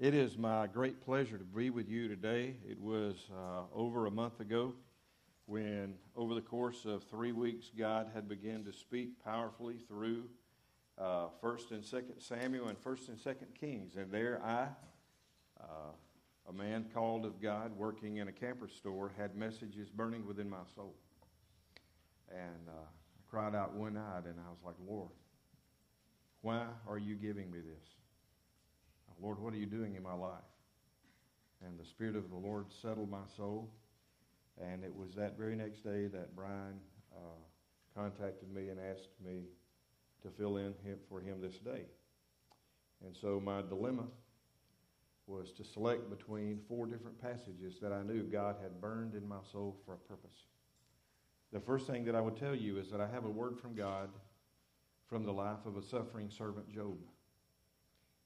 It is my great pleasure to be with you today. It was uh, over a month ago when, over the course of three weeks, God had begun to speak powerfully through uh, First and Second Samuel and First and Second Kings, and there I, uh, a man called of God, working in a camper store, had messages burning within my soul, and uh, I cried out one night, and I was like, Lord, why are you giving me this? Lord, what are you doing in my life? And the Spirit of the Lord settled my soul. And it was that very next day that Brian uh, contacted me and asked me to fill in him, for him this day. And so my dilemma was to select between four different passages that I knew God had burned in my soul for a purpose. The first thing that I would tell you is that I have a word from God from the life of a suffering servant, Job.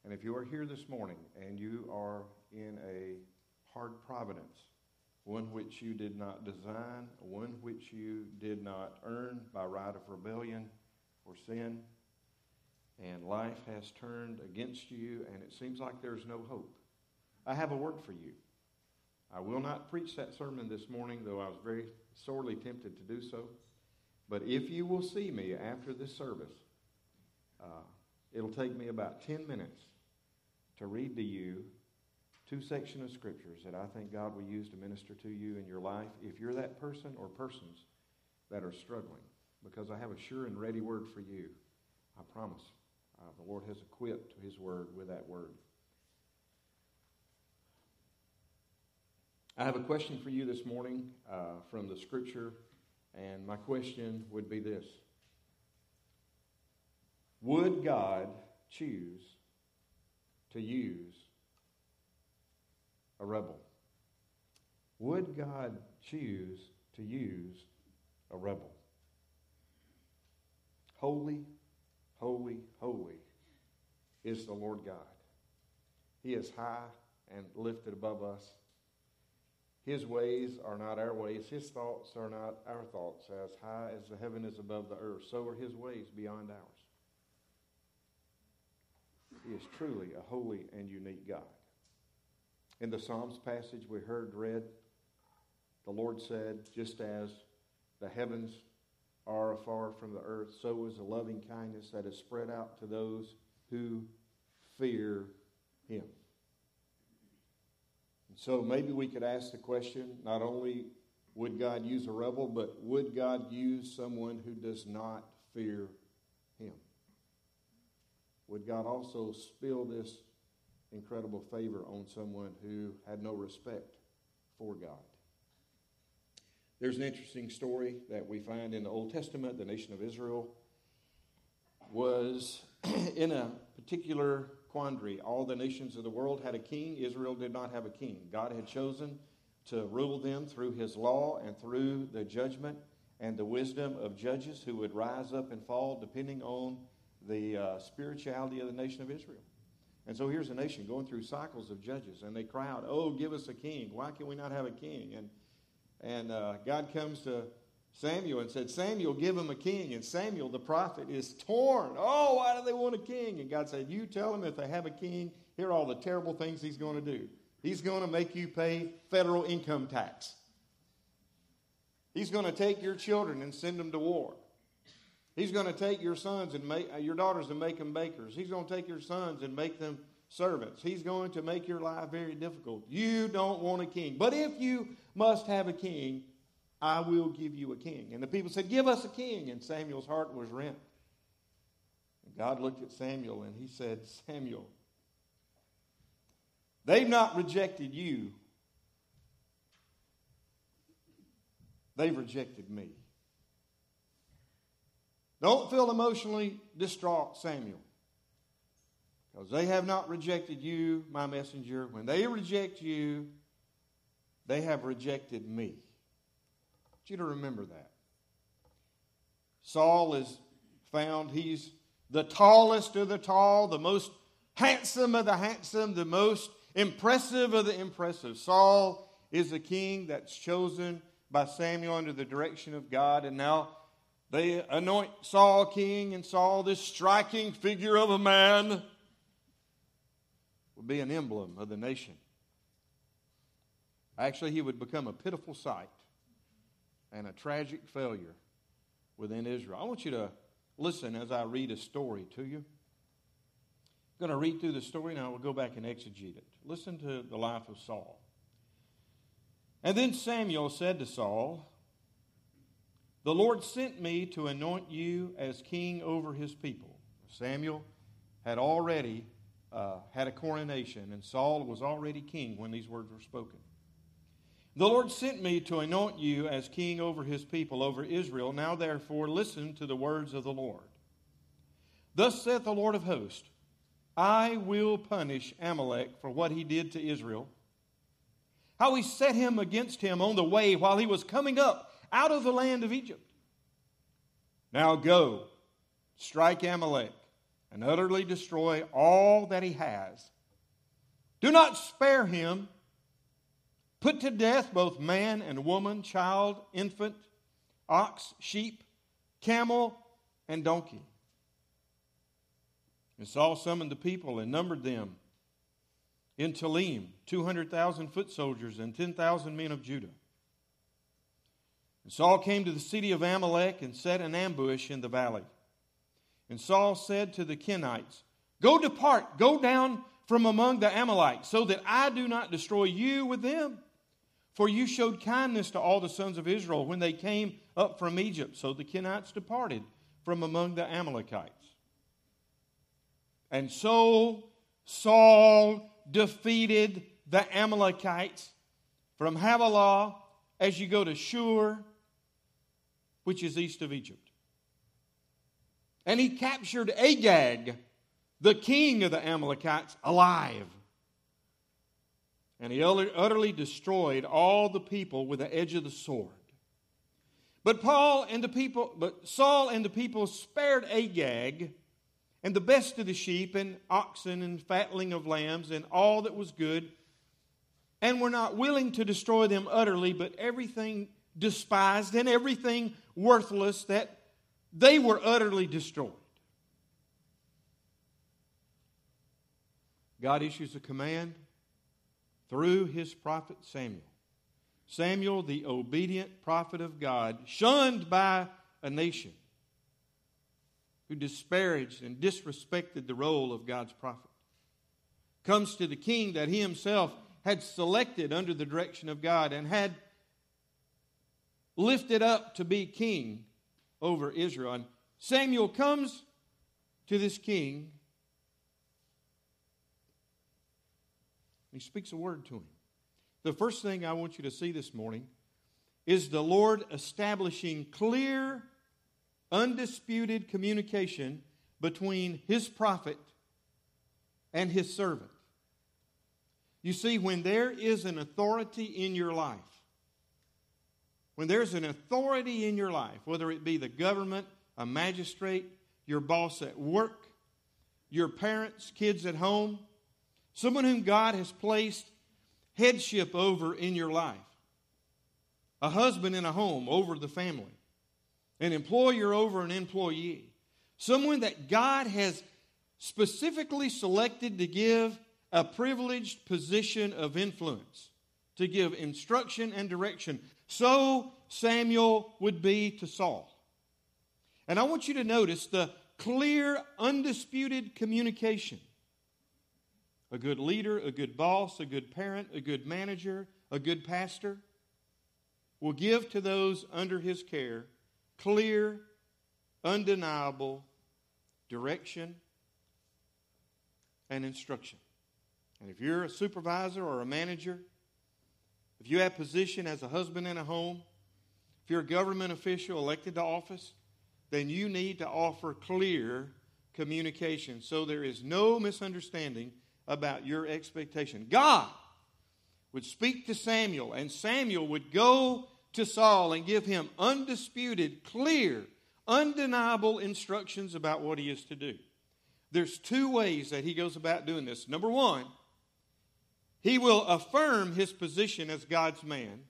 And if you are here this morning and you are in a hard providence, one which you did not design, one which you did not earn by right of rebellion or sin, and life has turned against you and it seems like there's no hope, I have a word for you. I will not preach that sermon this morning, though I was very sorely tempted to do so. But if you will see me after this service, uh, it'll take me about 10 minutes to read to you two sections of scriptures that I think God will use to minister to you in your life if you're that person or persons that are struggling. Because I have a sure and ready word for you. I promise. Uh, the Lord has equipped his word with that word. I have a question for you this morning uh, from the scripture, and my question would be this Would God choose to use a rebel? Would God choose to use a rebel? Holy, holy, holy is the Lord God. He is high and lifted above us. His ways are not our ways. His thoughts are not our thoughts. As high as the heaven is above the earth, so are his ways beyond ours. Is truly a holy and unique God. In the Psalms passage we heard read, the Lord said, Just as the heavens are afar from the earth, so is the loving kindness that is spread out to those who fear Him. And so maybe we could ask the question not only would God use a rebel, but would God use someone who does not fear? Would God also spill this incredible favor on someone who had no respect for God? There's an interesting story that we find in the Old Testament. The nation of Israel was in a particular quandary. All the nations of the world had a king, Israel did not have a king. God had chosen to rule them through his law and through the judgment and the wisdom of judges who would rise up and fall depending on the uh, spirituality of the nation of Israel. And so here's a nation going through cycles of judges, and they cry out, "Oh, give us a king! Why can we not have a king?" And and uh, God comes to Samuel and said, "Samuel, give him a king." And Samuel, the prophet, is torn. Oh, why do they want a king? And God said, "You tell them if they have a king, here are all the terrible things he's going to do. He's going to make you pay federal income tax. He's going to take your children and send them to war." He's going to take your sons and make uh, your daughters and make them bakers. He's going to take your sons and make them servants. He's going to make your life very difficult. You don't want a king. But if you must have a king, I will give you a king. And the people said, Give us a king. And Samuel's heart was rent. And God looked at Samuel and he said, Samuel, they've not rejected you, they've rejected me. Don't feel emotionally distraught, Samuel, because they have not rejected you, my messenger. When they reject you, they have rejected me. I want you to remember that. Saul is found, he's the tallest of the tall, the most handsome of the handsome, the most impressive of the impressive. Saul is a king that's chosen by Samuel under the direction of God, and now they anoint Saul king, and Saul, this striking figure of a man would be an emblem of the nation. Actually, he would become a pitiful sight and a tragic failure within Israel. I want you to listen as I read a story to you. I'm going to read through the story and I will go back and exegete it. Listen to the life of Saul. And then Samuel said to Saul, The Lord sent me to anoint you as king over his people. Samuel had already uh, had a coronation, and Saul was already king when these words were spoken. The Lord sent me to anoint you as king over his people, over Israel. Now, therefore, listen to the words of the Lord. Thus saith the Lord of hosts I will punish Amalek for what he did to Israel, how he set him against him on the way while he was coming up out of the land of Egypt. Now go, strike Amalek, and utterly destroy all that he has. Do not spare him Put to death both man and woman, child, infant, ox, sheep, camel, and donkey. And Saul summoned the people and numbered them in Telaim, 200,000 foot soldiers and 10,000 men of Judah. And Saul came to the city of Amalek and set an ambush in the valley. And Saul said to the Kenites, Go depart, go down from among the Amalekites, so that I do not destroy you with them. For you showed kindness to all the sons of Israel when they came up from Egypt. So the Kenites departed from among the Amalekites. And so Saul defeated the Amalekites from Havilah as you go to Shur, which is east of Egypt. And he captured Agag, the king of the Amalekites, alive and he utterly destroyed all the people with the edge of the sword. But Paul and the people, but Saul and the people spared Agag and the best of the sheep and oxen and fatling of lambs and all that was good, and were not willing to destroy them utterly, but everything despised and everything worthless that they were utterly destroyed. God issues a command through his prophet Samuel. Samuel, the obedient prophet of God, shunned by a nation who disparaged and disrespected the role of God's prophet, comes to the king that he himself had selected under the direction of God and had lifted up to be king over Israel. And Samuel comes to this king He speaks a word to him. The first thing I want you to see this morning is the Lord establishing clear, undisputed communication between his prophet and his servant. You see, when there is an authority in your life, when there's an authority in your life, whether it be the government, a magistrate, your boss at work, your parents, kids at home, someone whom God has placed headship over in your life, a husband in a home over the family, an employer over an employee, someone that God has specifically selected to give a privileged position of influence, to give instruction and direction. So Samuel would be to Saul. And I want you to notice the clear, undisputed communication a good leader, a good boss, a good parent, a good manager, a good pastor will give to those under his care clear, undeniable direction and instruction. And if you're a supervisor or a manager, if you have position as a husband in a home, if you're a government official elected to office, then you need to offer clear communication so there is no misunderstanding about your expectation. God would speak to Samuel, and Samuel would go to Saul and give him undisputed, clear, undeniable instructions about what he is to do. There's two ways that he goes about doing this. Number one, he will affirm his position as God's man.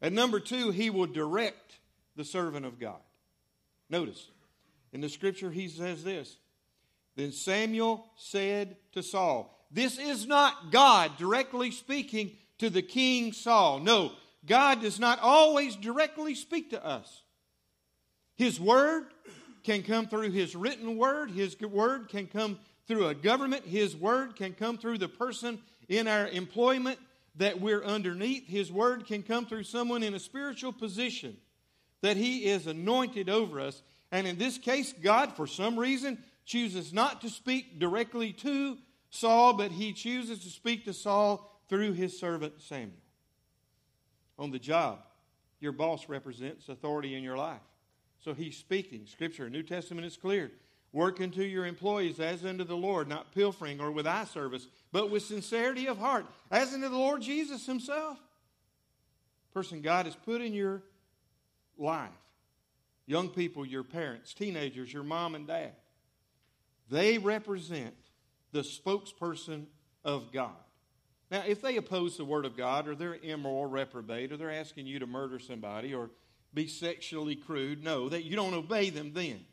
And number two, he will direct the servant of God. Notice, in the scripture, he says this then Samuel said to Saul, This is not God directly speaking to the king Saul. No, God does not always directly speak to us. His word can come through his written word, his word can come through a government, his word can come through the person in our employment that we're underneath, his word can come through someone in a spiritual position that he is anointed over us. And in this case, God, for some reason, chooses not to speak directly to Saul, but he chooses to speak to Saul through his servant Samuel. On the job, your boss represents authority in your life. So he's speaking. Scripture, New Testament is clear. Work unto your employees as unto the Lord, not pilfering or with eye service, but with sincerity of heart, as unto the Lord Jesus himself. Person God has put in your life. Young people, your parents, teenagers, your mom and dad. They represent the spokesperson of God. Now, if they oppose the Word of God, or they're immoral, reprobate, or they're asking you to murder somebody, or be sexually crude, no, that you don't obey them then.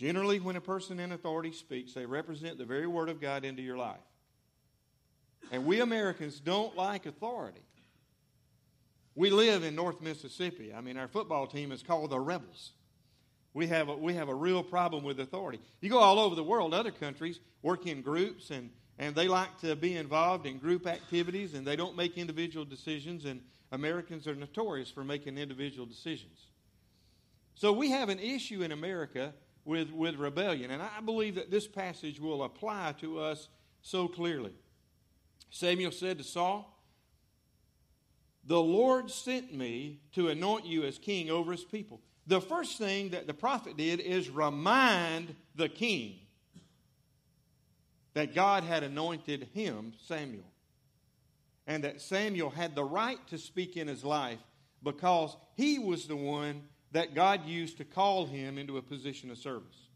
Generally, when a person in authority speaks, they represent the very Word of God into your life. And we Americans don't like authority. We live in North Mississippi. I mean, our football team is called the Rebels. We have a, we have a real problem with authority. You go all over the world, other countries work in groups and, and they like to be involved in group activities and they don't make individual decisions, and Americans are notorious for making individual decisions. So we have an issue in America with, with rebellion, and I believe that this passage will apply to us so clearly. Samuel said to Saul, The Lord sent me to anoint you as king over his people the first thing that the prophet did is remind the king that God had anointed him, Samuel, and that Samuel had the right to speak in his life because he was the one that God used to call him into a position of service.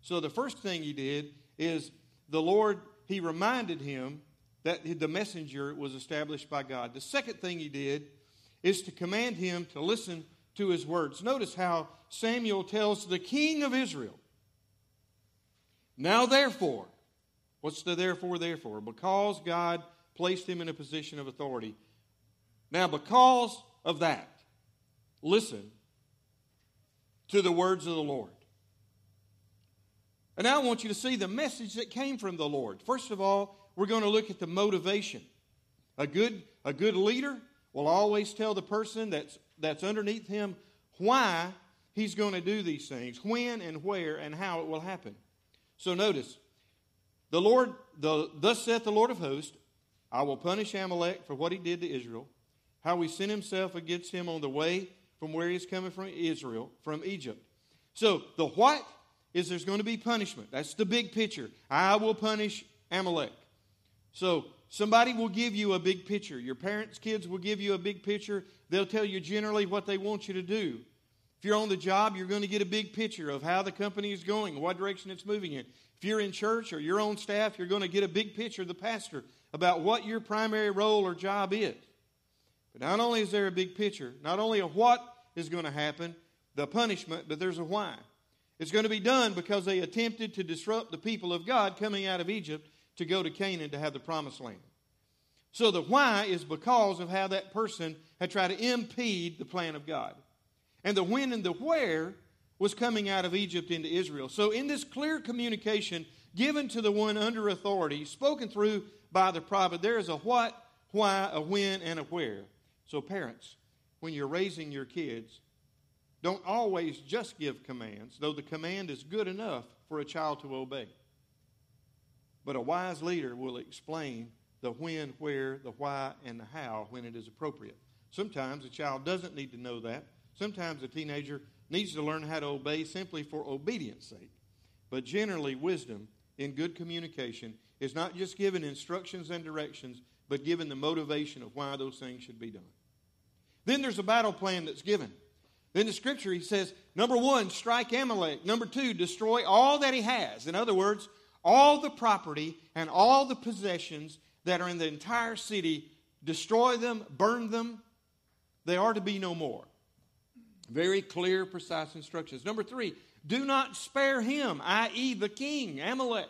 So the first thing he did is the Lord, he reminded him that the messenger was established by God. The second thing he did is to command him to listen to his words. Notice how Samuel tells the king of Israel, Now therefore, what's the therefore, therefore? Because God placed him in a position of authority. Now, because of that, listen to the words of the Lord. And now I want you to see the message that came from the Lord. First of all, we're going to look at the motivation. A good, a good leader will always tell the person that's that's underneath him why he's going to do these things, when and where and how it will happen. So notice, the Lord, the, thus saith the Lord of hosts, I will punish Amalek for what he did to Israel, how he sent himself against him on the way from where he's coming from Israel, from Egypt. So the what is there's going to be punishment. That's the big picture. I will punish Amalek. So somebody will give you a big picture. Your parents' kids will give you a big picture. They'll tell you generally what they want you to do. If you're on the job, you're going to get a big picture of how the company is going, what direction it's moving in. If you're in church or your own staff, you're going to get a big picture of the pastor about what your primary role or job is. But not only is there a big picture, not only a what is going to happen, the punishment, but there's a why. It's going to be done because they attempted to disrupt the people of God coming out of Egypt to go to Canaan to have the promised land. So the why is because of how that person had tried to impede the plan of God. And the when and the where was coming out of Egypt into Israel. So in this clear communication given to the one under authority, spoken through by the prophet, there is a what, why, a when, and a where. So parents, when you're raising your kids, don't always just give commands, though the command is good enough for a child to obey. But a wise leader will explain the when, where, the why, and the how when it is appropriate. Sometimes a child doesn't need to know that. Sometimes a teenager needs to learn how to obey simply for obedience sake. But generally, wisdom in good communication is not just given instructions and directions, but given the motivation of why those things should be done. Then there's a battle plan that's given. Then the scripture, he says, number one, strike Amalek. Number two, destroy all that he has. In other words, all the property and all the possessions that are in the entire city, destroy them, burn them. They are to be no more. Very clear, precise instructions. Number three, do not spare him, i.e., the king, Amalek.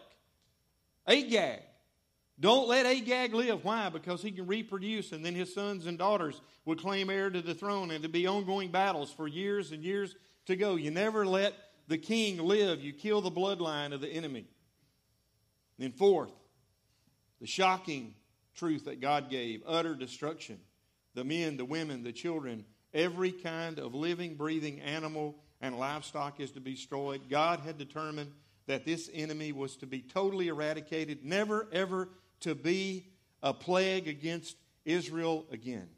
Agag. Don't let Agag live. Why? Because he can reproduce, and then his sons and daughters would claim heir to the throne, and to be ongoing battles for years and years to go. You never let the king live, you kill the bloodline of the enemy. Then, fourth, the shocking truth that God gave utter destruction. The men, the women, the children, every kind of living, breathing animal and livestock is to be destroyed. God had determined that this enemy was to be totally eradicated, never, ever to be a plague against Israel again.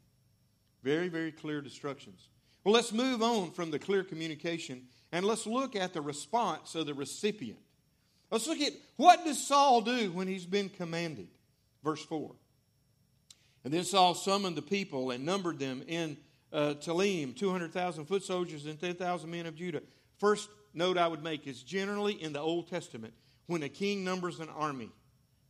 Very, very clear destructions. Well, let's move on from the clear communication and let's look at the response of the recipient. Let's look at what does Saul do when he's been commanded. Verse 4. And then Saul summoned the people and numbered them in uh, Telaim, 200,000 foot soldiers and 10,000 men of Judah. First note I would make is generally in the Old Testament, when a king numbers an army,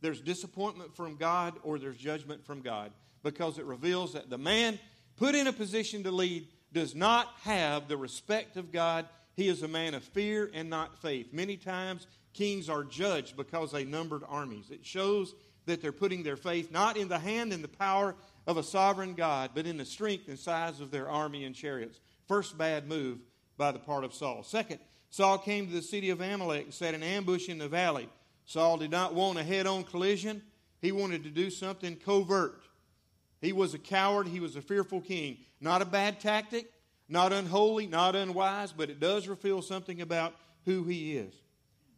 there's disappointment from God or there's judgment from God because it reveals that the man put in a position to lead does not have the respect of God. He is a man of fear and not faith. Many times, kings are judged because they numbered armies. It shows that they're putting their faith not in the hand and the power of a sovereign God, but in the strength and size of their army and chariots. First bad move by the part of Saul. Second, Saul came to the city of Amalek and set an ambush in the valley. Saul did not want a head on collision, he wanted to do something covert. He was a coward, he was a fearful king. Not a bad tactic, not unholy, not unwise, but it does reveal something about who he is.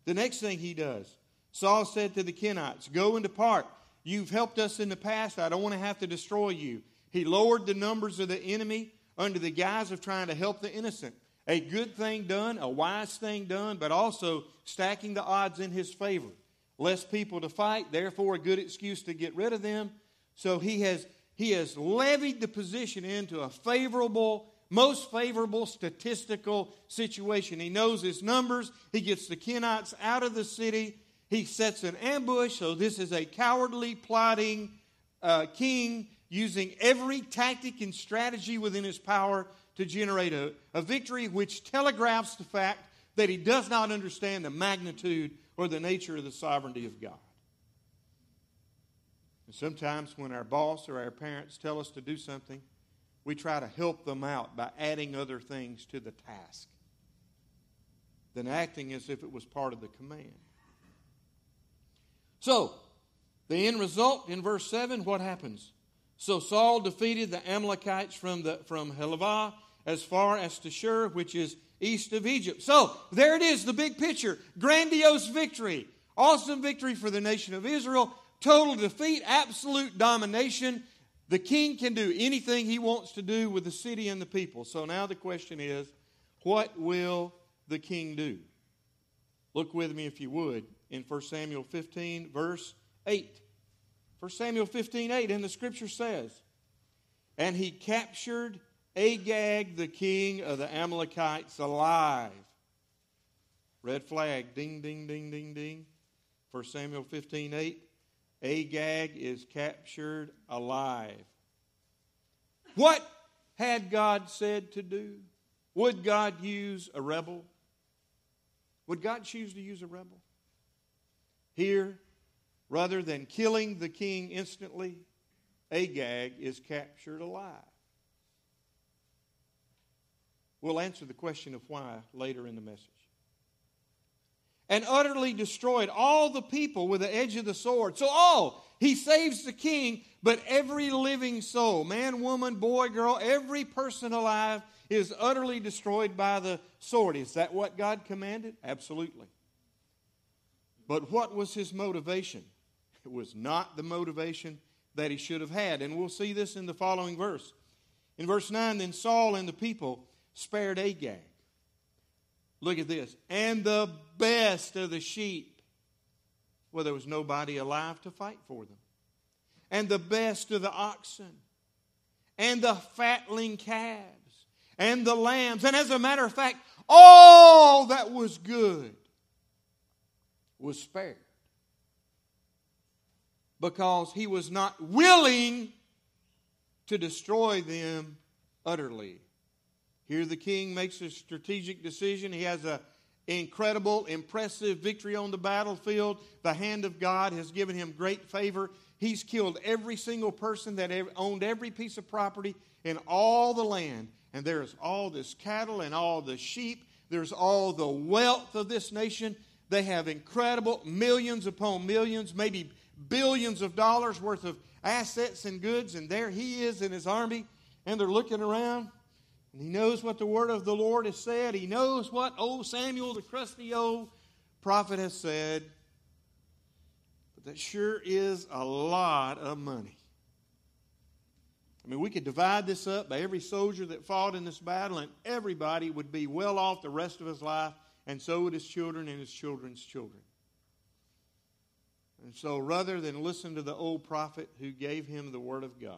The next thing he does, Saul said to the Kenites, Go and depart. You've helped us in the past. I don't want to have to destroy you. He lowered the numbers of the enemy under the guise of trying to help the innocent. A good thing done, a wise thing done, but also stacking the odds in his favor. Less people to fight, therefore a good excuse to get rid of them. So he has he has levied the position into a favorable most favorable statistical situation. He knows his numbers. He gets the Kenites out of the city. He sets an ambush. So this is a cowardly, plotting uh, king using every tactic and strategy within his power to generate a, a victory, which telegraphs the fact that he does not understand the magnitude or the nature of the sovereignty of God. And sometimes when our boss or our parents tell us to do something, we try to help them out by adding other things to the task than acting as if it was part of the command. So, the end result in verse 7, what happens? So Saul defeated the Amalekites from, the, from Havilah as far as to Shur, which is east of Egypt. So, there it is, the big picture. Grandiose victory. Awesome victory for the nation of Israel. Total defeat, absolute domination. The king can do anything he wants to do with the city and the people. So now the question is what will the king do? Look with me, if you would, in 1 Samuel 15, verse 8. 1 Samuel 15, 8, and the scripture says, And he captured Agag, the king of the Amalekites, alive. Red flag, ding, ding, ding, ding, ding. 1 Samuel 15, 8. Agag is captured alive. What had God said to do? Would God use a rebel? Would God choose to use a rebel? Here, rather than killing the king instantly, Agag is captured alive. We'll answer the question of why later in the message and utterly destroyed all the people with the edge of the sword. So, all, he saves the king, but every living soul, man, woman, boy, girl, every person alive is utterly destroyed by the sword. Is that what God commanded? Absolutely. But what was his motivation? It was not the motivation that he should have had. And we'll see this in the following verse. In verse 9, then Saul and the people spared Agag Look at this. And the best of the sheep. Well, there was nobody alive to fight for them. And the best of the oxen. And the fatling calves. And the lambs. And as a matter of fact, all that was good was spared. Because he was not willing to destroy them utterly. Here, the king makes a strategic decision. He has a incredible, impressive victory on the battlefield. The hand of God has given him great favor. He's killed every single person that owned every piece of property in all the land. And there's all this cattle and all the sheep. There's all the wealth of this nation. They have incredible millions upon millions, maybe billions of dollars worth of assets and goods. And there he is in his army. And they're looking around. And he knows what the word of the Lord has said. He knows what old Samuel, the crusty old prophet, has said But that sure is a lot of money. I mean, we could divide this up by every soldier that fought in this battle, and everybody would be well off the rest of his life, and so would his children and his children's children. And so, rather than listen to the old prophet who gave him the word of God,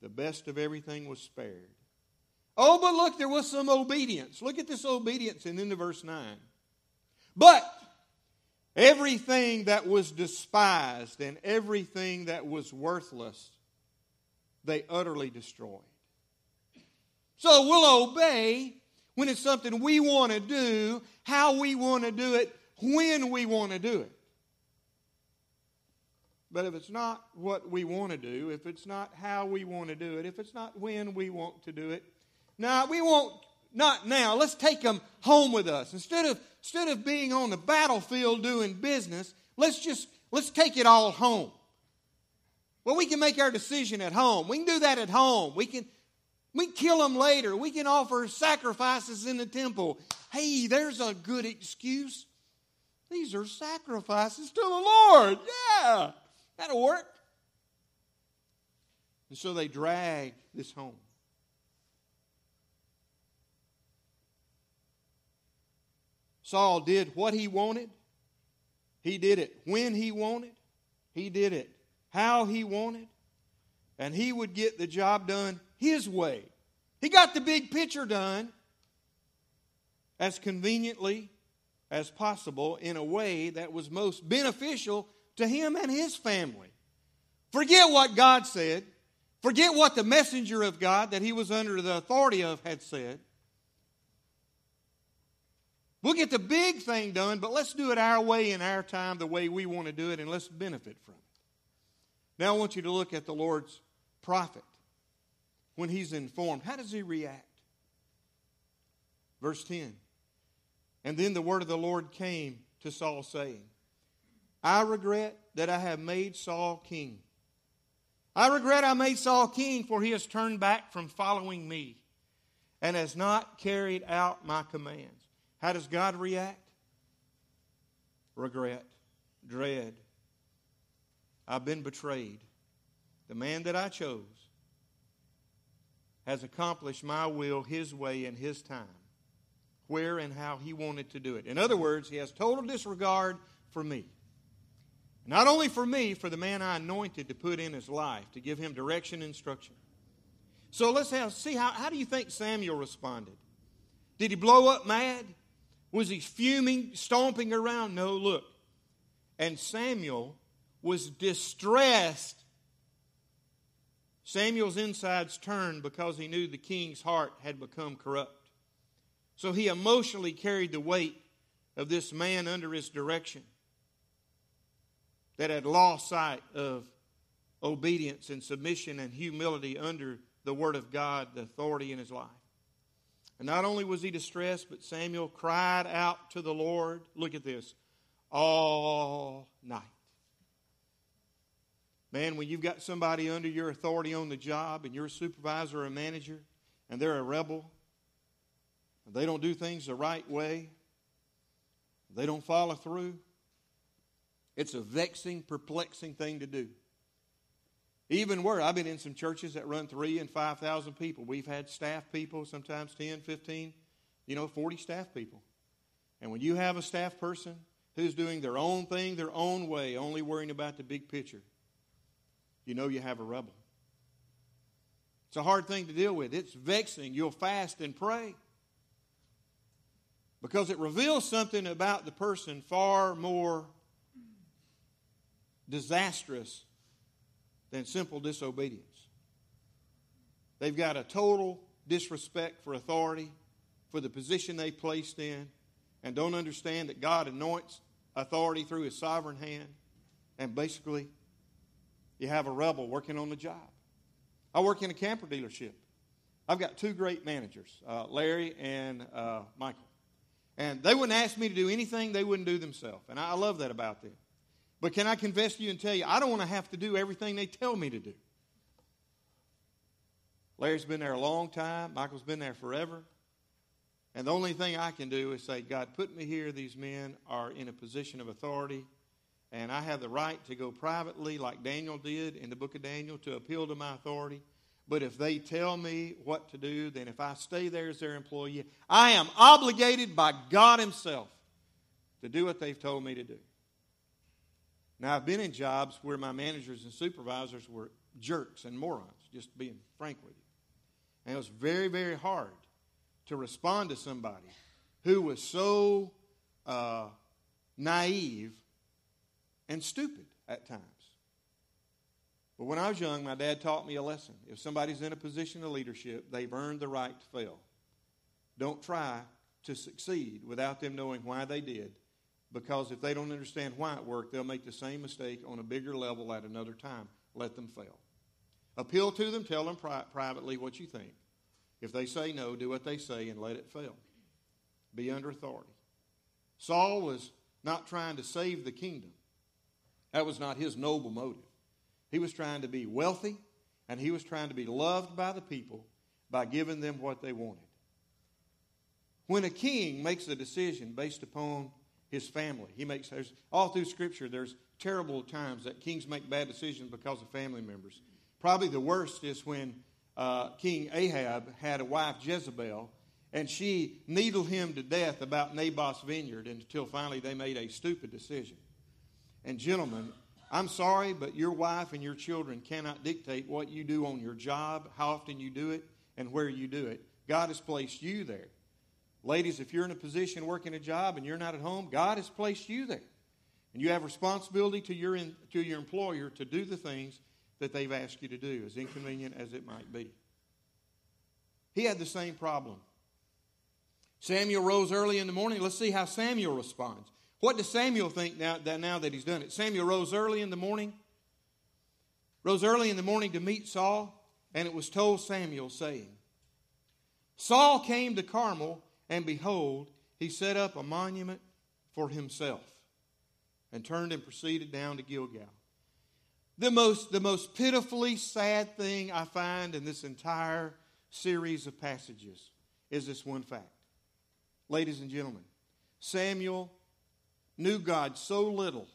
the best of everything was spared. Oh, but look, there was some obedience. Look at this obedience in into verse 9. But Everything that was despised and everything that was worthless, they utterly destroyed. So we'll obey when it's something we want to do, how we want to do it, when we want to do it. But if it's not what we want to do, if it's not how we want to do it, if it's not when we want to do it, now we won't, not now. Let's take them home with us. Instead of instead of being on the battlefield doing business, let's just let's take it all home. Well, we can make our decision at home. We can do that at home. We can we can kill them later. We can offer sacrifices in the temple. Hey, there's a good excuse. These are sacrifices to the Lord. Yeah, that'll work. And so they drag this home. Saul did what he wanted. He did it when he wanted. He did it how he wanted. And he would get the job done his way. He got the big picture done as conveniently as possible in a way that was most beneficial to him and his family. Forget what God said. Forget what the messenger of God that he was under the authority of had said. We'll get the big thing done, but let's do it our way in our time, the way we want to do it, and let's benefit from it. Now I want you to look at the Lord's prophet when he's informed. How does he react? Verse 10. And then the word of the Lord came to Saul, saying, I regret that I have made Saul king. I regret I made Saul king, for he has turned back from following me and has not carried out my commands. How does God react? Regret, dread. I've been betrayed. The man that I chose has accomplished my will his way and his time, where and how he wanted to do it. In other words, he has total disregard for me. Not only for me, for the man I anointed to put in his life, to give him direction and instruction. So let's have, see how, how do you think Samuel responded? Did he blow up mad? Was he fuming, stomping around? No, look. And Samuel was distressed. Samuel's insides turned because he knew the king's heart had become corrupt. So he emotionally carried the weight of this man under his direction that had lost sight of obedience and submission and humility under the Word of God, the authority in his life. And not only was he distressed, but Samuel cried out to the Lord. Look at this all night. Man, when you've got somebody under your authority on the job and you're a supervisor or a manager and they're a rebel, and they don't do things the right way, they don't follow through, it's a vexing, perplexing thing to do. Even where I've been in some churches that run three and 5,000 people. We've had staff people, sometimes 10, 15, you know, 40 staff people. And when you have a staff person who's doing their own thing, their own way, only worrying about the big picture, you know you have a rebel. It's a hard thing to deal with. It's vexing. You'll fast and pray because it reveals something about the person far more disastrous than simple disobedience. They've got a total disrespect for authority, for the position they placed in, and don't understand that God anoints authority through his sovereign hand, and basically you have a rebel working on the job. I work in a camper dealership. I've got two great managers, uh, Larry and uh, Michael. And they wouldn't ask me to do anything they wouldn't do themselves. And I love that about them. But can I confess to you and tell you, I don't want to have to do everything they tell me to do. Larry's been there a long time. Michael's been there forever. And the only thing I can do is say, God, put me here. These men are in a position of authority. And I have the right to go privately, like Daniel did in the book of Daniel, to appeal to my authority. But if they tell me what to do, then if I stay there as their employee, I am obligated by God Himself to do what they've told me to do. Now, I've been in jobs where my managers and supervisors were jerks and morons, just being frank with you. And it was very, very hard to respond to somebody who was so uh, naive and stupid at times. But when I was young, my dad taught me a lesson. If somebody's in a position of leadership, they've earned the right to fail. Don't try to succeed without them knowing why they did, because if they don't understand why it worked, they'll make the same mistake on a bigger level at another time. Let them fail. Appeal to them, tell them pri- privately what you think. If they say no, do what they say and let it fail. Be under authority. Saul was not trying to save the kingdom, that was not his noble motive. He was trying to be wealthy and he was trying to be loved by the people by giving them what they wanted. When a king makes a decision based upon his family, he makes there's all through Scripture. There's terrible times that kings make bad decisions because of family members. Probably the worst is when uh, King Ahab had a wife, Jezebel, and she needled him to death about Naboth's vineyard until finally they made a stupid decision. And, gentlemen, I'm sorry, but your wife and your children cannot dictate what you do on your job, how often you do it, and where you do it. God has placed you there. Ladies, if you're in a position working a job and you're not at home, God has placed you there. And you have responsibility to your, in, to your employer to do the things that they've asked you to do, as inconvenient as it might be. He had the same problem. Samuel rose early in the morning. Let's see how Samuel responds. What does Samuel think now that, now that he's done it? Samuel rose early in the morning, rose early in the morning to meet Saul, and it was told Samuel, saying, Saul came to Carmel, and behold, he set up a monument for himself, and turned and proceeded down to Gilgal. The most, the most pitifully sad thing I find in this entire series of passages is this one fact. Ladies and gentlemen, Samuel knew God so little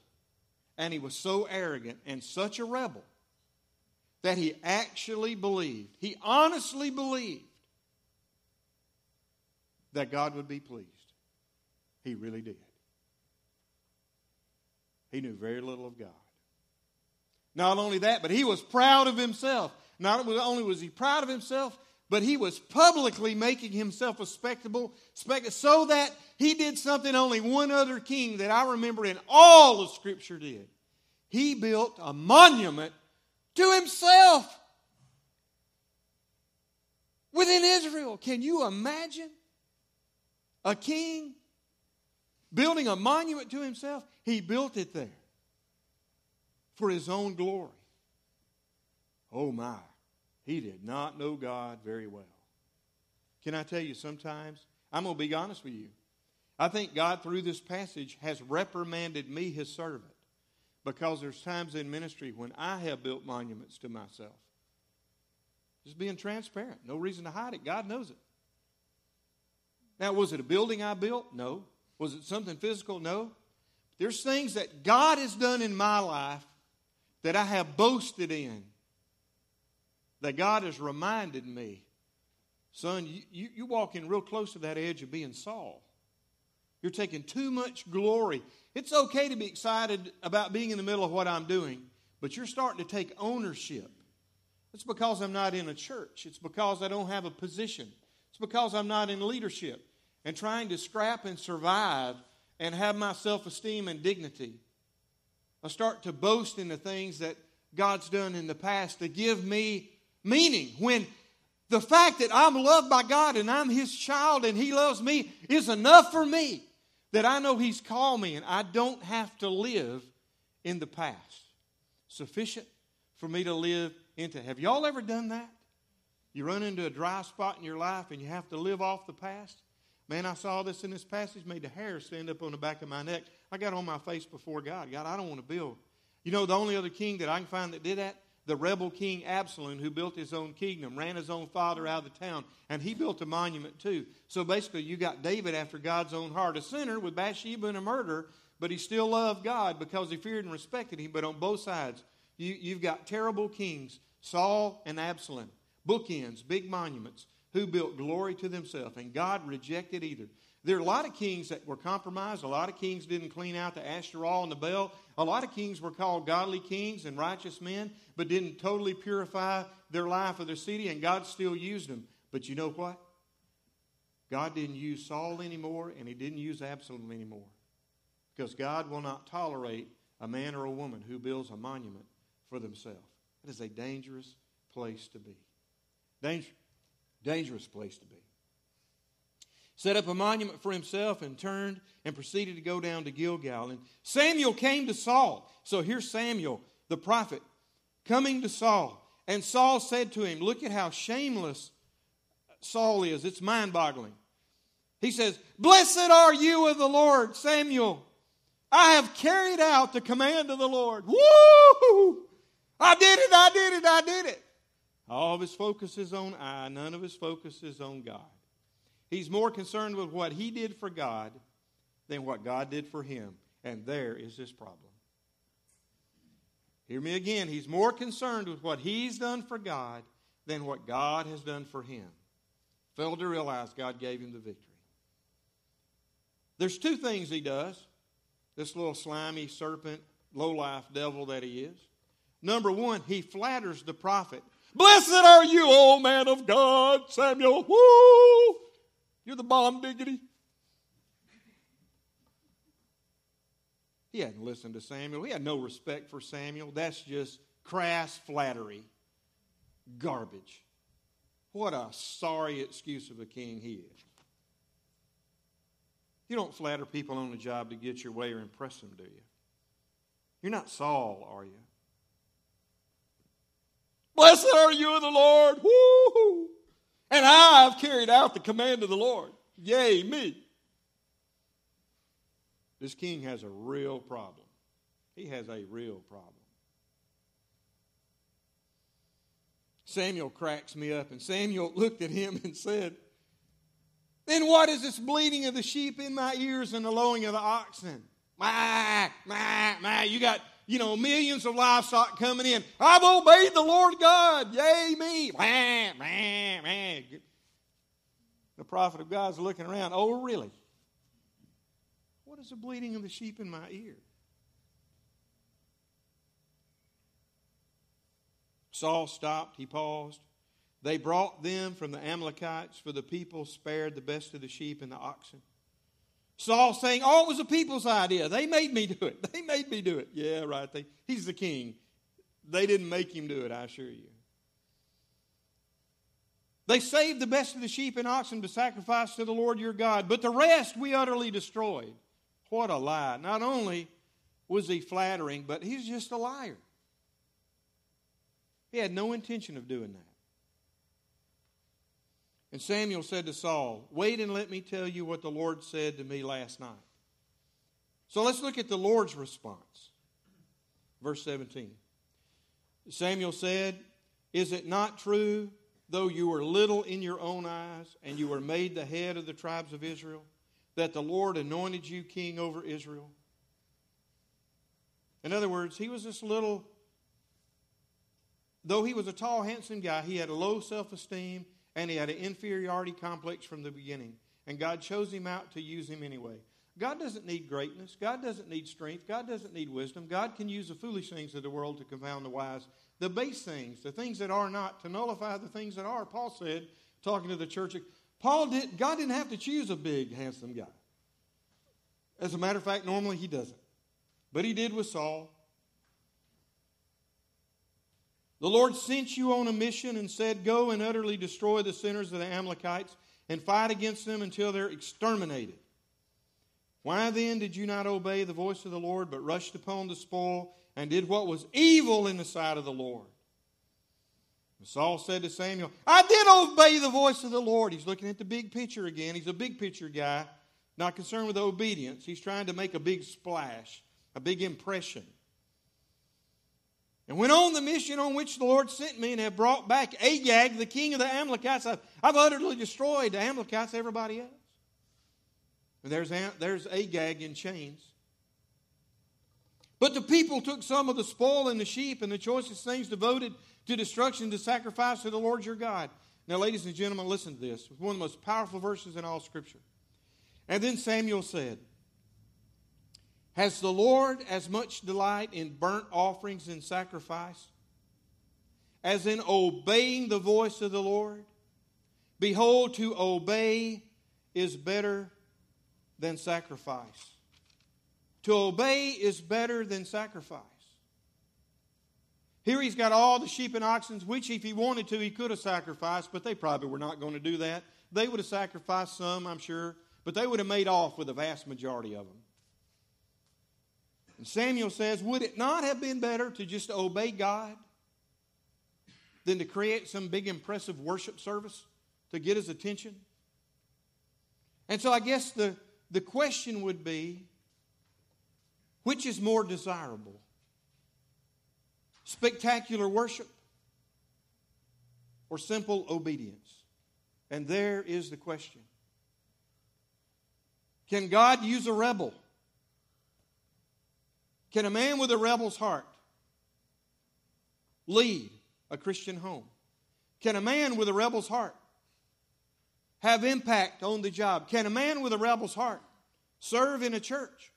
and he was so arrogant and such a rebel that he actually believed, he honestly believed that God would be pleased. He really did. He knew very little of God. Not only that, but he was proud of himself. Not only was he proud of himself, but he was publicly making himself a spectacle, so that he did something only one other king that I remember in all of Scripture did. He built a monument to himself within Israel. Can you imagine a king building a monument to himself? He built it there for his own glory. Oh my, he did not know God very well. Can I tell you, sometimes, I'm going to be honest with you. I think God, through this passage, has reprimanded me, his servant, because there's times in ministry when I have built monuments to myself. Just being transparent. No reason to hide it. God knows it. Now, was it a building I built? No. Was it something physical? No. There's things that God has done in my life that I have boasted in, that God has reminded me, son, you, you, you're walking real close to that edge of being Saul. You're taking too much glory. It's okay to be excited about being in the middle of what I'm doing, but you're starting to take ownership. It's because I'm not in a church. It's because I don't have a position. It's because I'm not in leadership and trying to scrap and survive and have my self esteem and dignity. I start to boast in the things that God's done in the past to give me meaning. When the fact that I'm loved by God and I'm His child and He loves me is enough for me. that I know He's called me and I don't have to live in the past. Sufficient for me to live into. Have y'all ever done that? You run into a dry spot in your life and you have to live off the past? Man, I saw this in this passage, made the hair stand up on the back of my neck. I got on my face before God. God, I don't want to build. You know, the only other king that I can find that did that? The rebel king Absalom, who built his own kingdom, ran his own father out of the town, and he built a monument too. So basically, you got David after God's own heart, a sinner with Bathsheba and a murderer, but he still loved God because he feared and respected him. But on both sides, you, you've got terrible kings, Saul and Absalom, bookends, big monuments, who built glory to themselves, and God rejected either. There are a lot of kings that were compromised. A lot of kings didn't clean out the Ashtoreth and the Baal. A lot of kings were called godly kings and righteous men, but didn't totally purify their life or their city, and God still used them. But you know what? God didn't use Saul anymore, and he didn't use Absalom anymore. Because God will not tolerate a man or a woman who builds a monument for themselves. That is a dangerous place to be. Danger, dangerous place to be. Set up a monument for himself and turned and proceeded to go down to Gilgal. And Samuel came to Saul. So here's Samuel, the prophet, coming to Saul. And Saul said to him, Look at how shameless Saul is. It's mind boggling. He says, Blessed are you of the Lord, Samuel. I have carried out the command of the Lord. Woo! I did it, I did it, I did it. All of his focus is on I, none of his focus is on God. He's more concerned with what he did for God than what God did for him. And there is his problem. Hear me again. He's more concerned with what he's done for God than what God has done for him. Failed to realize God gave him the victory. There's two things he does. This little slimy serpent, low life devil that he is. Number one, he flatters the prophet. Blessed are you, O man of God, Samuel. Woo! You're the bomb diggity. He hadn't listened to Samuel. He had no respect for Samuel. That's just crass flattery. Garbage. What a sorry excuse of a king he is. You don't flatter people on the job to get your way or impress them, do you? You're not Saul, are you? Blessed are you the Lord. Woo! And I have carried out the command of the Lord. Yea, me. This king has a real problem. He has a real problem. Samuel cracks me up, and Samuel looked at him and said, Then what is this bleating of the sheep in my ears and the lowing of the oxen? Ma, ma, ma. You got you know, millions of livestock coming in. I've obeyed the Lord God. Yay, me. The prophet of God is looking around. Oh, really? What is the bleating of the sheep in my ear? Saul stopped. He paused. They brought them from the Amalekites, for the people spared the best of the sheep and the oxen. Saul saying, Oh, it was the people's idea. They made me do it. They made me do it. Yeah, right. They, he's the king. They didn't make him do it, I assure you. They saved the best of the sheep and oxen to sacrifice to the Lord your God, but the rest we utterly destroyed. What a lie. Not only was he flattering, but he's just a liar. He had no intention of doing that. And Samuel said to Saul, Wait and let me tell you what the Lord said to me last night. So let's look at the Lord's response. Verse 17. Samuel said, Is it not true, though you were little in your own eyes, and you were made the head of the tribes of Israel, that the Lord anointed you king over Israel? In other words, he was this little, though he was a tall, handsome guy, he had a low self esteem and he had an inferiority complex from the beginning. And God chose him out to use him anyway. God doesn't need greatness. God doesn't need strength. God doesn't need wisdom. God can use the foolish things of the world to confound the wise. The base things, the things that are not, to nullify the things that are. Paul said, talking to the church, Paul did, God didn't have to choose a big, handsome guy. As a matter of fact, normally he doesn't. But he did with Saul. The Lord sent you on a mission and said, Go and utterly destroy the sinners of the Amalekites and fight against them until they're exterminated. Why then did you not obey the voice of the Lord, but rushed upon the spoil and did what was evil in the sight of the Lord? Saul said to Samuel, I did obey the voice of the Lord. He's looking at the big picture again. He's a big picture guy, not concerned with obedience. He's trying to make a big splash, a big impression. And went on the mission on which the Lord sent me and have brought back Agag, the king of the Amalekites. I've, I've utterly destroyed the Amalekites, everybody else. And there's, there's Agag in chains. But the people took some of the spoil and the sheep and the choicest things devoted to destruction to sacrifice to the Lord your God. Now, ladies and gentlemen, listen to this. It's one of the most powerful verses in all Scripture. And then Samuel said, has the Lord as much delight in burnt offerings and sacrifice as in obeying the voice of the Lord? Behold, to obey is better than sacrifice. To obey is better than sacrifice. Here he's got all the sheep and oxen, which if he wanted to, he could have sacrificed, but they probably were not going to do that. They would have sacrificed some, I'm sure, but they would have made off with the vast majority of them. And Samuel says, Would it not have been better to just obey God than to create some big impressive worship service to get his attention? And so I guess the, the question would be which is more desirable? Spectacular worship or simple obedience? And there is the question. Can God use a rebel? Can a man with a rebel's heart lead a Christian home? Can a man with a rebel's heart have impact on the job? Can a man with a rebel's heart serve in a church?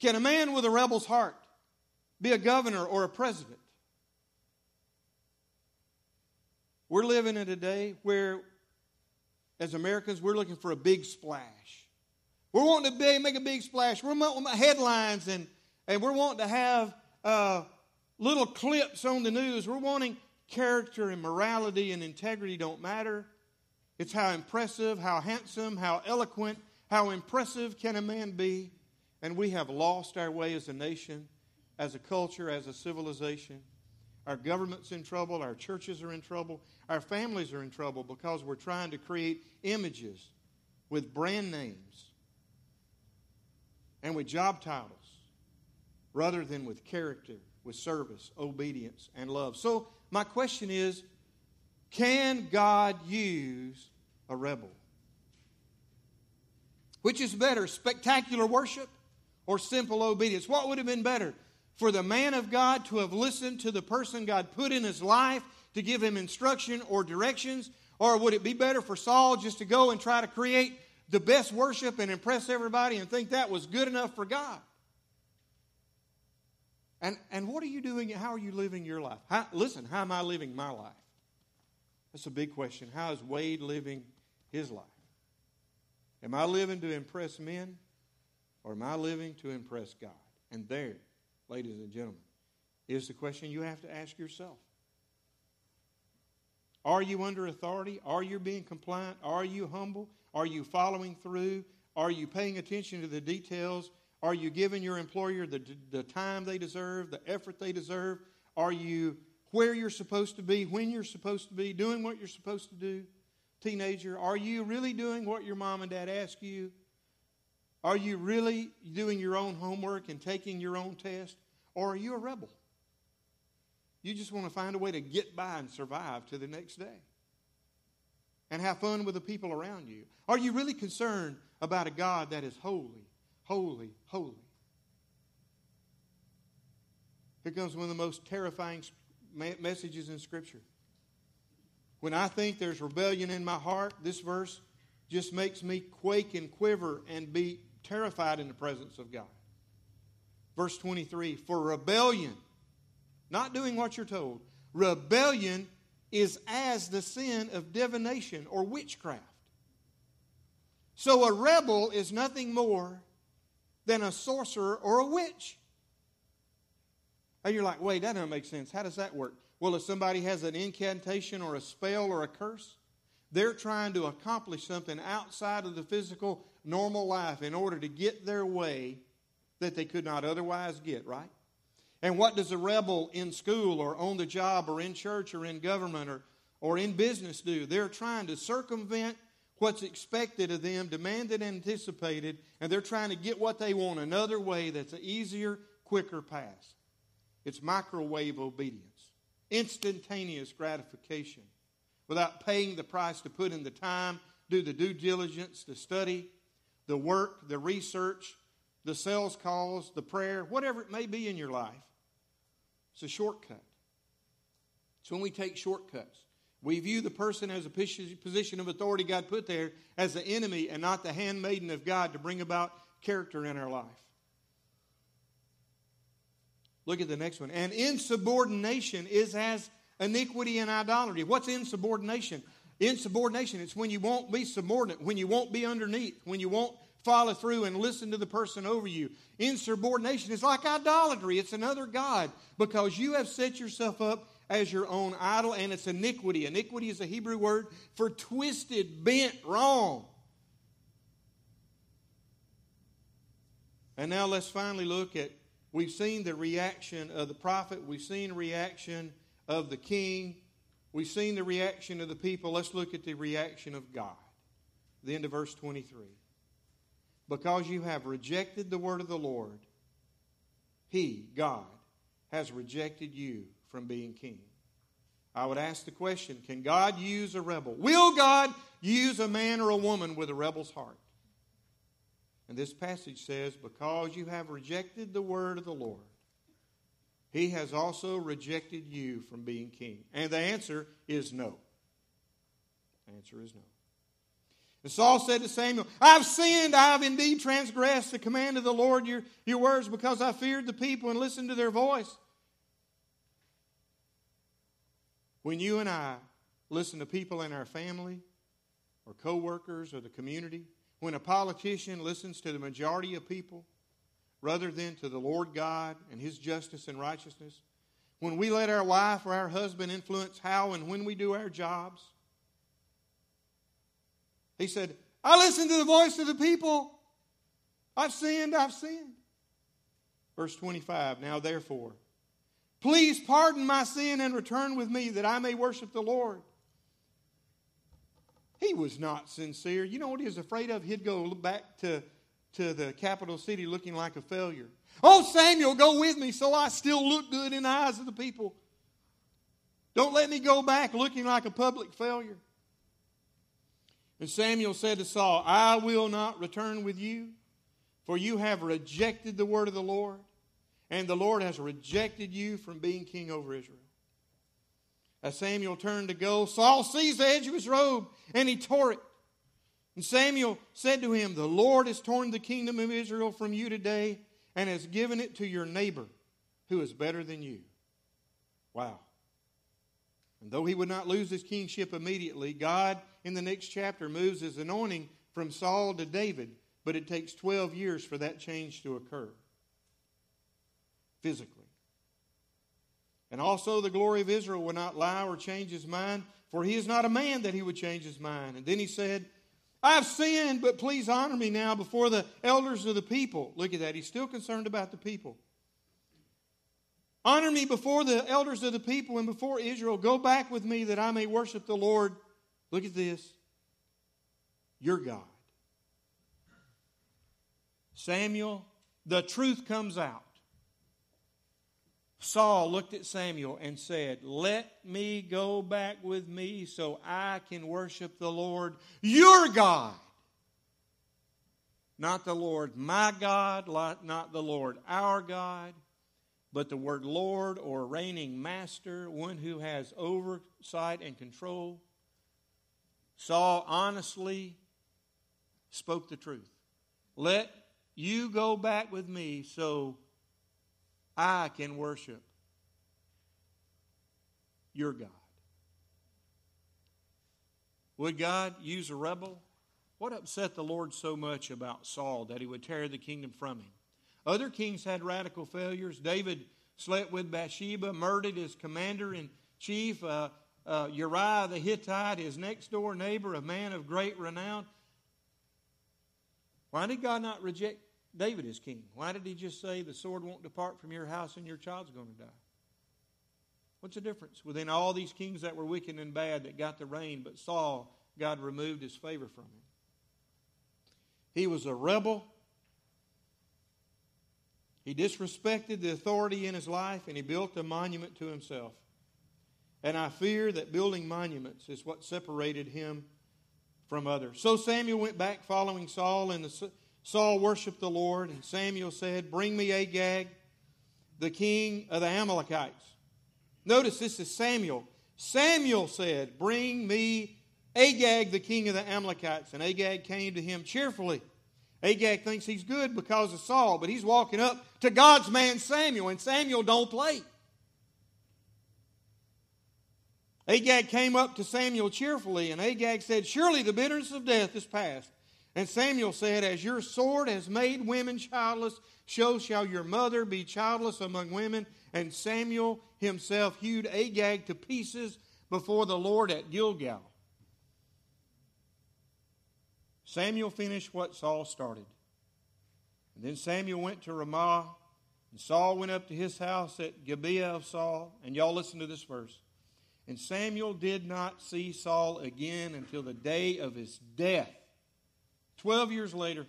Can a man with a rebel's heart be a governor or a president? We're living in a day where, as Americans, we're looking for a big splash. We're wanting to be, make a big splash. We're wanting headlines and and we're wanting to have uh, little clips on the news. We're wanting character and morality and integrity don't matter. It's how impressive, how handsome, how eloquent, how impressive can a man be. And we have lost our way as a nation, as a culture, as a civilization. Our government's in trouble, our churches are in trouble, our families are in trouble because we're trying to create images with brand names and with job titles rather than with character, with service, obedience, and love. So, my question is can God use a rebel? Which is better, spectacular worship or simple obedience? What would have been better? For the man of God to have listened to the person God put in his life to give him instruction or directions? Or would it be better for Saul just to go and try to create the best worship and impress everybody and think that was good enough for God? And, and what are you doing? How are you living your life? How, listen, how am I living my life? That's a big question. How is Wade living his life? Am I living to impress men or am I living to impress God? And there, ladies and gentlemen, is the question you have to ask yourself. Are you under authority? Are you being compliant? Are you humble? Are you following through? Are you paying attention to the details are you giving your employer the, the time they deserve, the effort they deserve? Are you where you're supposed to be, when you're supposed to be, doing what you're supposed to do? Teenager, are you really doing what your mom and dad ask you? Are you really doing your own homework and taking your own test? Or are you a rebel? You just want to find a way to get by and survive to the next day and have fun with the people around you? Are you really concerned about a God that is holy holy, holy. Here comes one of the most terrifying messages in Scripture. When I think there's rebellion in my heart, this verse just makes me quake and quiver and be terrified in the presence of God. Verse 23 For rebellion, not doing what you're told, rebellion is as the sin of divination or witchcraft. So a rebel is nothing more than a sorcerer or a witch. And you're like, wait, that doesn't make sense. How does that work? Well, if somebody has an incantation or a spell or a curse, They're trying to accomplish something outside of the physical, normal life in order to get their way that they could not otherwise get, right? And what does a rebel in school or on the job or in church or in government or, or in business do? They're trying to circumvent what's expected of them, demanded, anticipated, and they're trying to get what they want another way that's an easier, quicker path. It's microwave obedience, instantaneous gratification without paying the price to put in the time, do the due diligence, the study, the work, the research, the sales calls, the prayer, whatever it may be in your life. It's a shortcut. It's when we take shortcuts. We view the person as a position of authority God put there as the enemy and not the handmaiden of God to bring about character in our life. Look at the next one. And insubordination is as iniquity and idolatry. What's insubordination? Insubordination, it's when you won't be subordinate, when you won't be underneath, when you won't follow through and listen to the person over you. Insubordination is like idolatry, it's another God because you have set yourself up as your own idol, and it's iniquity. Iniquity is a Hebrew word for twisted, bent, wrong. And now let's finally look at we've seen the reaction of the prophet, we've seen reaction of the king, we've seen the reaction of the people. Let's look at the reaction of God. The end of verse 23. Because you have rejected the word of the Lord, he, God, has rejected you from being king. I would ask the question can God use a rebel? Will God use a man or a woman with a rebel's heart? And this passage says, Because you have rejected the word of the Lord, he has also rejected you from being king. And the answer is no. The answer is no. And Saul said to Samuel, I've sinned, I've indeed transgressed the command of the Lord, your, your words, because I feared the people and listened to their voice. When you and I listen to people in our family or coworkers or the community, when a politician listens to the majority of people rather than to the Lord God and His justice and righteousness, when we let our wife or our husband influence how and when we do our jobs, he said, I listen to the voice of the people. I've sinned, I've sinned. Verse 25, now therefore, Please pardon my sin and return with me that I may worship the Lord. He was not sincere. You know what he was afraid of? He'd go back to, to the capital city looking like a failure. Oh, Samuel, go with me so I still look good in the eyes of the people. Don't let me go back looking like a public failure. And Samuel said to Saul, I will not return with you, for you have rejected the word of the Lord and the Lord has rejected you from being king over Israel. As Samuel turned to go, Saul seized the edge of his robe and he tore it. And Samuel said to him, The Lord has torn the kingdom of Israel from you today and has given it to your neighbor who is better than you. Wow. And though he would not lose his kingship immediately, God in the next chapter moves his anointing from Saul to David, but it takes 12 years for that change to occur physically. And also, the glory of Israel will not lie or change his mind, for he is not a man that he would change his mind. And then he said, I've sinned, but please honor me now before the elders of the people. Look at that. He's still concerned about the people. Honor me before the elders of the people and before Israel. Go back with me that I may worship the Lord. Look at this. Your God. Samuel, the truth comes out. Saul looked at Samuel and said, Let me go back with me so I can worship the Lord, your God. Not the Lord, my God, not the Lord, our God, but the word Lord or reigning master, one who has oversight and control. Saul honestly spoke the truth. Let you go back with me so I can worship your God. Would God use a rebel? What upset the Lord so much about Saul that he would tear the kingdom from him? Other kings had radical failures. David slept with Bathsheba, murdered his commander in chief. Uh, uh, Uriah the Hittite, his next door neighbor, a man of great renown. Why did God not reject David is king? Why did he just say, The sword won't depart from your house and your child's going to die? What's the difference within all these kings that were wicked and bad that got the reign, but Saul, God removed his favor from him? He was a rebel. He disrespected the authority in his life and he built a monument to himself. And I fear that building monuments is what separated him from others. So Samuel went back following Saul, and the, Saul worshiped the Lord. And Samuel said, Bring me Agag, the king of the Amalekites. Notice this is Samuel. Samuel said, Bring me Agag, the king of the Amalekites. And Agag came to him cheerfully. Agag thinks he's good because of Saul, but he's walking up to God's man Samuel, and Samuel don't play. Agag came up to Samuel cheerfully, and Agag said, Surely the bitterness of death is past. And Samuel said, As your sword has made women childless, so shall your mother be childless among women. And Samuel himself hewed Agag to pieces before the Lord at Gilgal. Samuel finished what Saul started. And then Samuel went to Ramah, and Saul went up to his house at Gibeah of Saul. And y'all listen to this verse. And Samuel did not see Saul again until the day of his death. Twelve years later.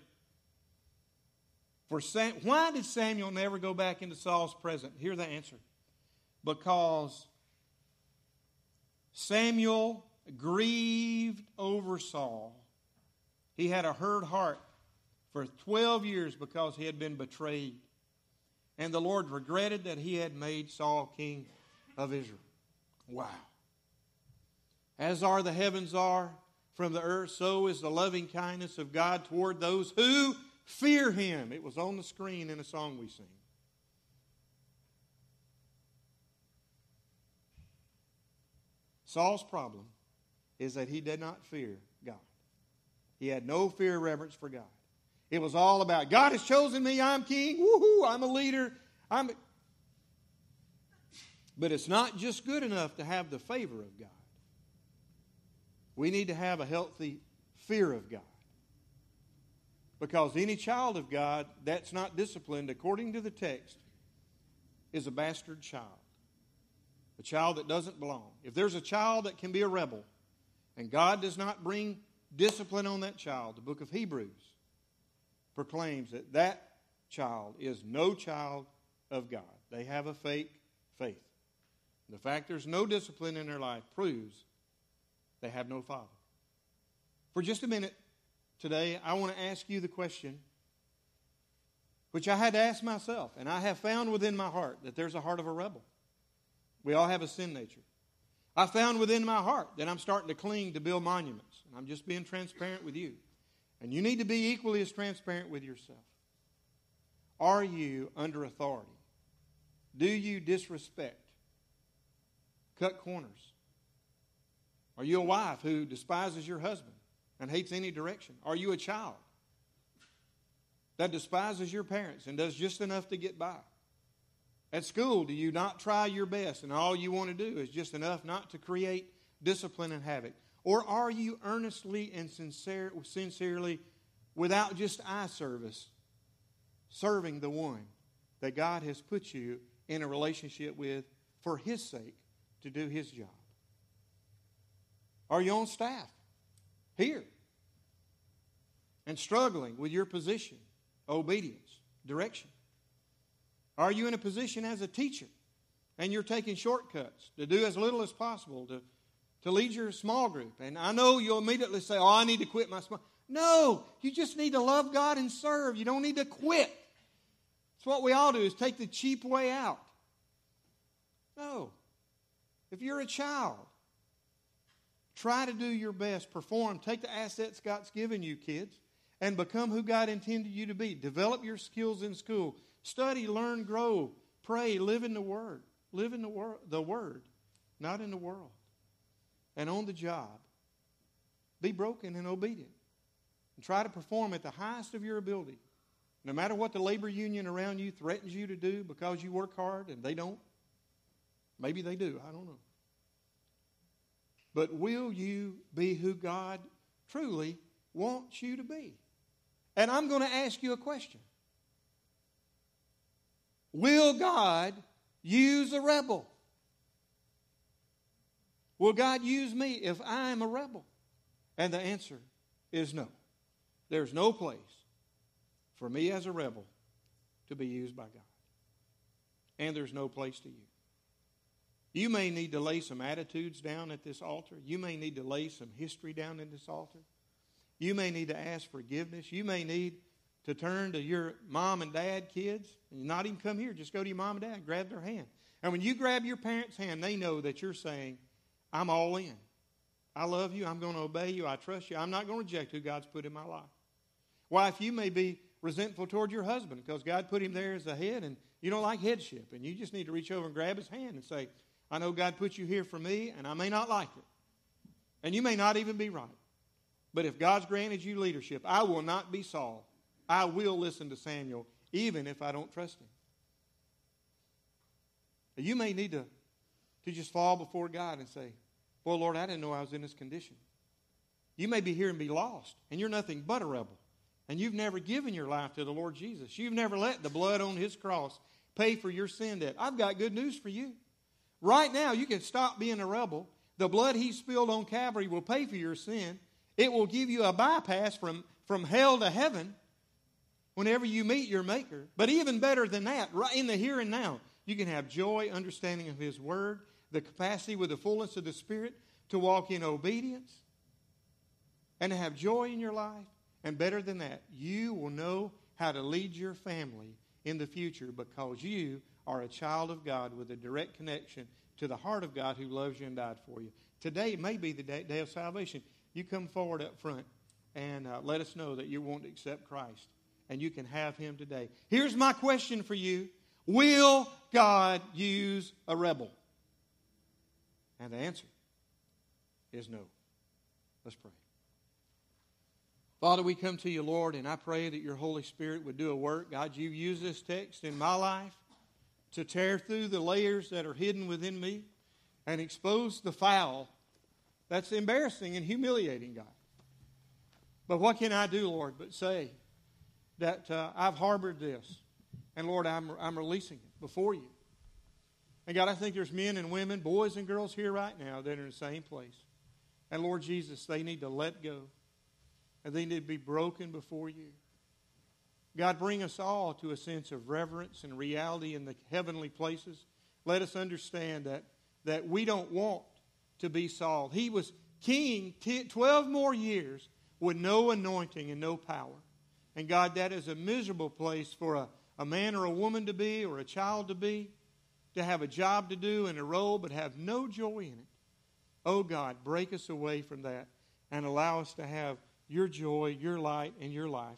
For Sam, why did Samuel never go back into Saul's presence? Here's the answer. Because Samuel grieved over Saul he had a hurt heart for 12 years because he had been betrayed. And the Lord regretted that he had made Saul king of Israel. Wow. As are the heavens are from the earth, so is the loving kindness of God toward those who fear him. It was on the screen in a song we sing. Saul's problem is that he did not fear God. He had no fear or reverence for God. It was all about God has chosen me, I'm king, woohoo, I'm a leader. I'm a... But it's not just good enough to have the favor of God. We need to have a healthy fear of God. Because any child of God that's not disciplined according to the text is a bastard child. A child that doesn't belong. If there's a child that can be a rebel and God does not bring discipline on that child, the book of Hebrews proclaims that that child is no child of God. They have a fake faith. The fact there's no discipline in their life proves they have no father. For just a minute today, I want to ask you the question which I had to ask myself, and I have found within my heart that there's a heart of a rebel. We all have a sin nature. I found within my heart that I'm starting to cling to build monuments. And I'm just being transparent with you. And you need to be equally as transparent with yourself. Are you under authority? Do you disrespect? Cut corners? Are you a wife who despises your husband and hates any direction? Are you a child that despises your parents and does just enough to get by? At school, do you not try your best and all you want to do is just enough not to create discipline and havoc? Or are you earnestly and sincere, sincerely, without just eye service, serving the one that God has put you in a relationship with for His sake to do His job? Are you on staff here and struggling with your position, obedience, direction? Are you in a position as a teacher and you're taking shortcuts to do as little as possible to to lead your small group. And I know you'll immediately say, Oh, I need to quit my small. No, you just need to love God and serve. You don't need to quit. It's what we all do is take the cheap way out. No. If you're a child, try to do your best, perform, take the assets God's given you, kids, and become who God intended you to be. Develop your skills in school. Study, learn, grow, pray, live in the Word. Live in the, wor- the Word, not in the world and on the job. Be broken and obedient. And try to perform at the highest of your ability. No matter what the labor union around you threatens you to do because you work hard and they don't. Maybe they do. I don't know. But will you be who God truly wants you to be? And I'm going to ask you a question Will God use a rebel? Will God use me if I'm a rebel? And the answer is no. There's no place for me as a rebel to be used by God. And there's no place to you. You may need to lay some attitudes down at this altar. You may need to lay some history down in this altar. You may need to ask forgiveness. You may need to turn to your mom and dad, kids, and not even come here. Just go to your mom and dad, grab their hand. And when you grab your parents' hand, they know that you're saying, I'm all in. I love you. I'm going to obey you. I trust you. I'm not going to reject who God's put in my life. Wife, you may be resentful toward your husband because God put him there as a head and you don't like headship. And you just need to reach over and grab his hand and say, I know God put you here for me and I may not like it. And you may not even be right. But if God's granted you leadership, I will not be Saul. I will listen to Samuel even if I don't trust him. You may need to to just fall before God and say, Boy, Lord, I didn't know I was in this condition. You may be here and be lost, and you're nothing but a rebel. And you've never given your life to the Lord Jesus. You've never let the blood on his cross pay for your sin debt. I've got good news for you. Right now, you can stop being a rebel. The blood he spilled on Calvary will pay for your sin. It will give you a bypass from, from hell to heaven whenever you meet your Maker. But even better than that, right in the here and now, you can have joy, understanding of his word, the capacity with the fullness of the Spirit to walk in obedience and to have joy in your life. And better than that, you will know how to lead your family in the future because you are a child of God with a direct connection to the heart of God who loves you and died for you. Today may be the day, day of salvation. You come forward up front and uh, let us know that you want to accept Christ and you can have him today. Here's my question for you Will God use a rebel? And the answer is no. Let's pray. Father, we come to you, Lord, and I pray that your Holy Spirit would do a work. God, you use this text in my life to tear through the layers that are hidden within me and expose the foul that's embarrassing and humiliating, God. But what can I do, Lord, but say that uh, I've harbored this, and Lord, I'm, I'm releasing it before you. And God, I think there's men and women, boys and girls here right now that are in the same place. And Lord Jesus, they need to let go. And they need to be broken before you. God, bring us all to a sense of reverence and reality in the heavenly places. Let us understand that, that we don't want to be Saul. He was king 12 more years with no anointing and no power. And God, that is a miserable place for a, a man or a woman to be or a child to be to have a job to do and a role, but have no joy in it. Oh God, break us away from that and allow us to have your joy, your light, and your life.